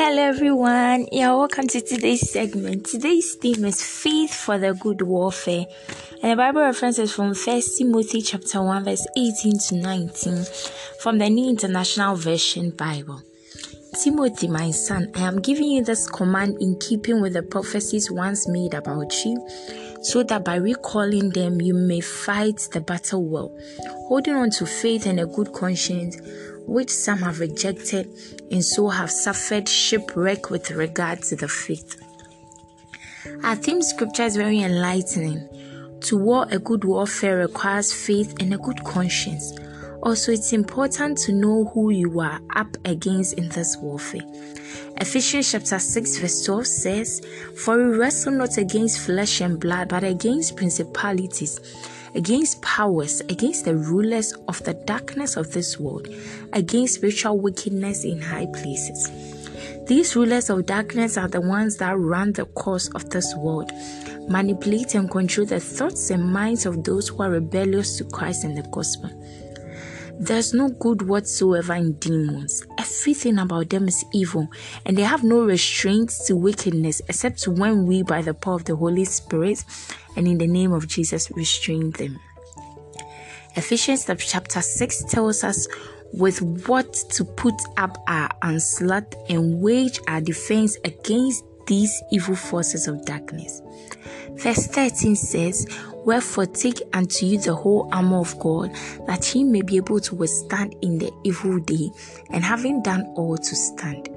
Hello everyone, yeah, welcome to today's segment. Today's theme is faith for the good warfare. And the Bible reference is from 1 Timothy chapter 1, verse 18 to 19 from the New International Version Bible. Timothy, my son, I am giving you this command in keeping with the prophecies once made about you, so that by recalling them you may fight the battle well, holding on to faith and a good conscience which some have rejected and so have suffered shipwreck with regard to the faith. Our theme scripture is very enlightening. To war a good warfare requires faith and a good conscience. Also, it's important to know who you are up against in this warfare. Ephesians chapter 6, verse 12 says, For we wrestle not against flesh and blood, but against principalities against powers, against the rulers of the darkness of this world, against spiritual wickedness in high places. These rulers of darkness are the ones that run the course of this world, manipulate and control the thoughts and minds of those who are rebellious to Christ and the gospel. There's no good whatsoever in demons. Everything about them is evil, and they have no restraint to wickedness except when we, by the power of the Holy Spirit and in the name of Jesus, restrain them. Ephesians chapter 6 tells us with what to put up our onslaught and wage our defense against these evil forces of darkness. Verse 13 says, Wherefore take unto you the whole armor of God, that ye may be able to withstand in the evil day, and having done all to stand.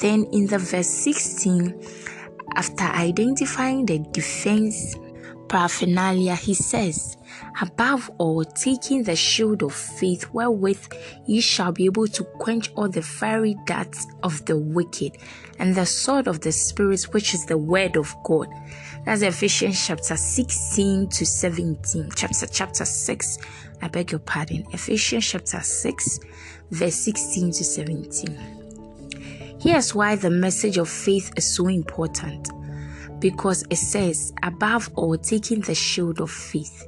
Then in the verse 16, after identifying the defense paraphernalia, he says, Above all, taking the shield of faith, wherewith ye shall be able to quench all the fiery darts of the wicked, and the sword of the Spirit, which is the word of God. That's Ephesians chapter 16 to 17. Chapter chapter 6. I beg your pardon. Ephesians chapter 6, verse 16 to 17. Here's why the message of faith is so important because it says, above all, taking the shield of faith.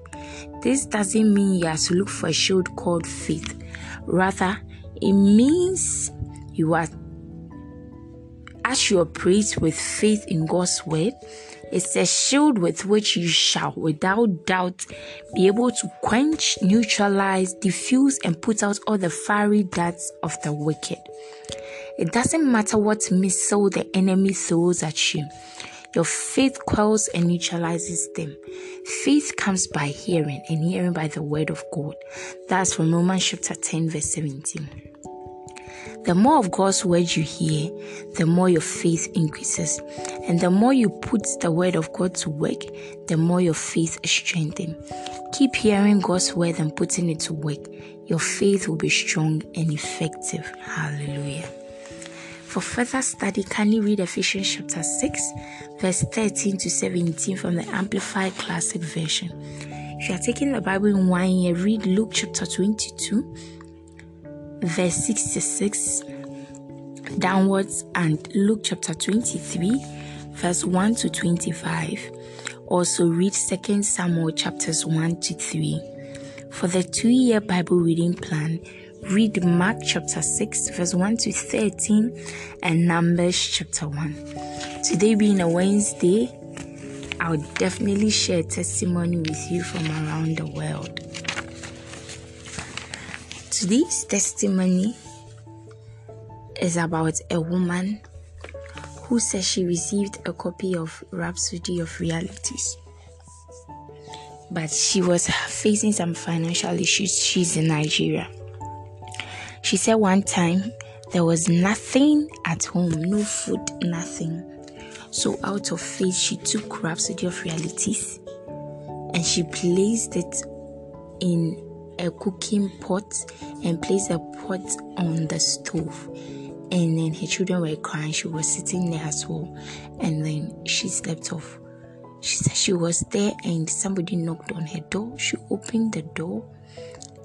This doesn't mean you have to look for a shield called faith. Rather, it means you are, as you operate with faith in God's word, it's a shield with which you shall, without doubt, be able to quench, neutralize, diffuse, and put out all the fiery darts of the wicked. It doesn't matter what missile the enemy throws at you. Your faith quells and neutralizes them. Faith comes by hearing, and hearing by the word of God. That's from Romans chapter 10, verse 17. The more of God's word you hear, the more your faith increases. And the more you put the word of God to work, the more your faith is strengthened. Keep hearing God's word and putting it to work. Your faith will be strong and effective. Hallelujah. For further study, kindly read Ephesians chapter 6, verse 13 to 17 from the Amplified Classic Version? If you are taking the Bible in one year, read Luke chapter 22, verse 66 downwards, and Luke chapter 23, verse 1 to 25. Also, read 2 Samuel chapters 1 to 3. For the two year Bible reading plan, read Mark chapter 6, verse 1 to 13, and Numbers chapter 1. Today being a Wednesday, I'll definitely share testimony with you from around the world. Today's testimony is about a woman who says she received a copy of Rhapsody of Realities. But she was facing some financial issues. She's in Nigeria. She said one time there was nothing at home, no food, nothing. So, out of faith, she took Rhapsody of Realities and she placed it in a cooking pot and placed a pot on the stove. And then her children were crying. She was sitting there as well. And then she slept off. She said she was there and somebody knocked on her door. She opened the door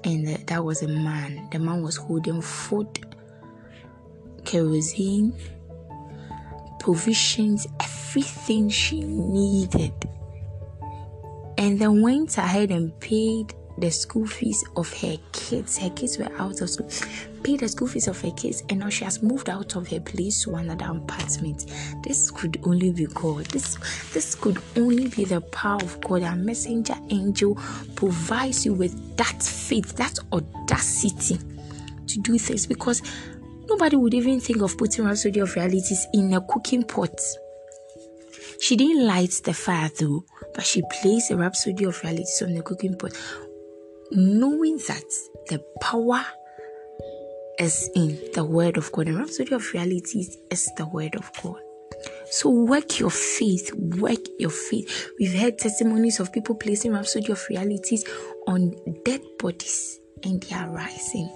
and that was a man. The man was holding food, kerosene, provisions, everything she needed. And then went ahead and paid the school fees of her kids. Her kids were out of school. Pay the school fees of her kids, and now she has moved out of her place to another apartment. This could only be God. This this could only be the power of God. A messenger angel provides you with that faith, that audacity to do things because nobody would even think of putting Rhapsody of Realities in a cooking pot. She didn't light the fire though, but she placed a Rhapsody of Realities on the cooking pot, knowing that the power is in the Word of God. The Rhapsody of Realities is the Word of God. So work your faith, work your faith. We've heard testimonies of people placing Rhapsody of Realities on dead bodies and they are rising.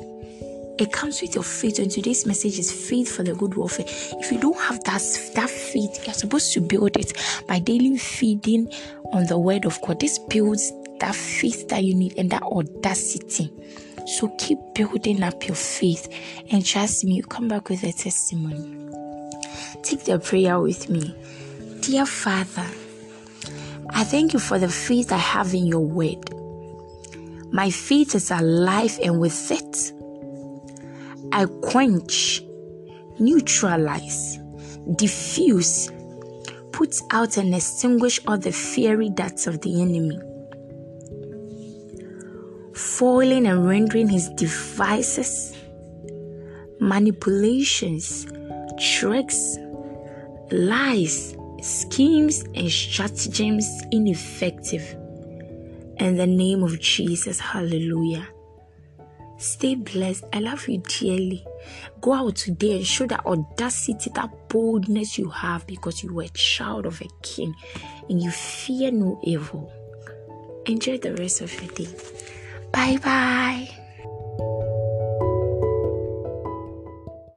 It comes with your faith, and today's message is faith for the good warfare. If you don't have that, that faith, you're supposed to build it by daily feeding on the word of God. This builds that faith that you need and that audacity. So keep building up your faith and trust me, you come back with a testimony. Take the prayer with me. Dear Father, I thank you for the faith I have in your word. My faith is alive, and with it, I quench, neutralize, diffuse, put out, and extinguish all the fiery darts of the enemy, foiling and rendering his devices, manipulations, tricks, lies, schemes, and stratagems ineffective. In the name of Jesus, hallelujah. Stay blessed. I love you dearly. Go out today and show that audacity, that boldness you have because you were a child of a king and you fear no evil. Enjoy the rest of your day. 拜拜。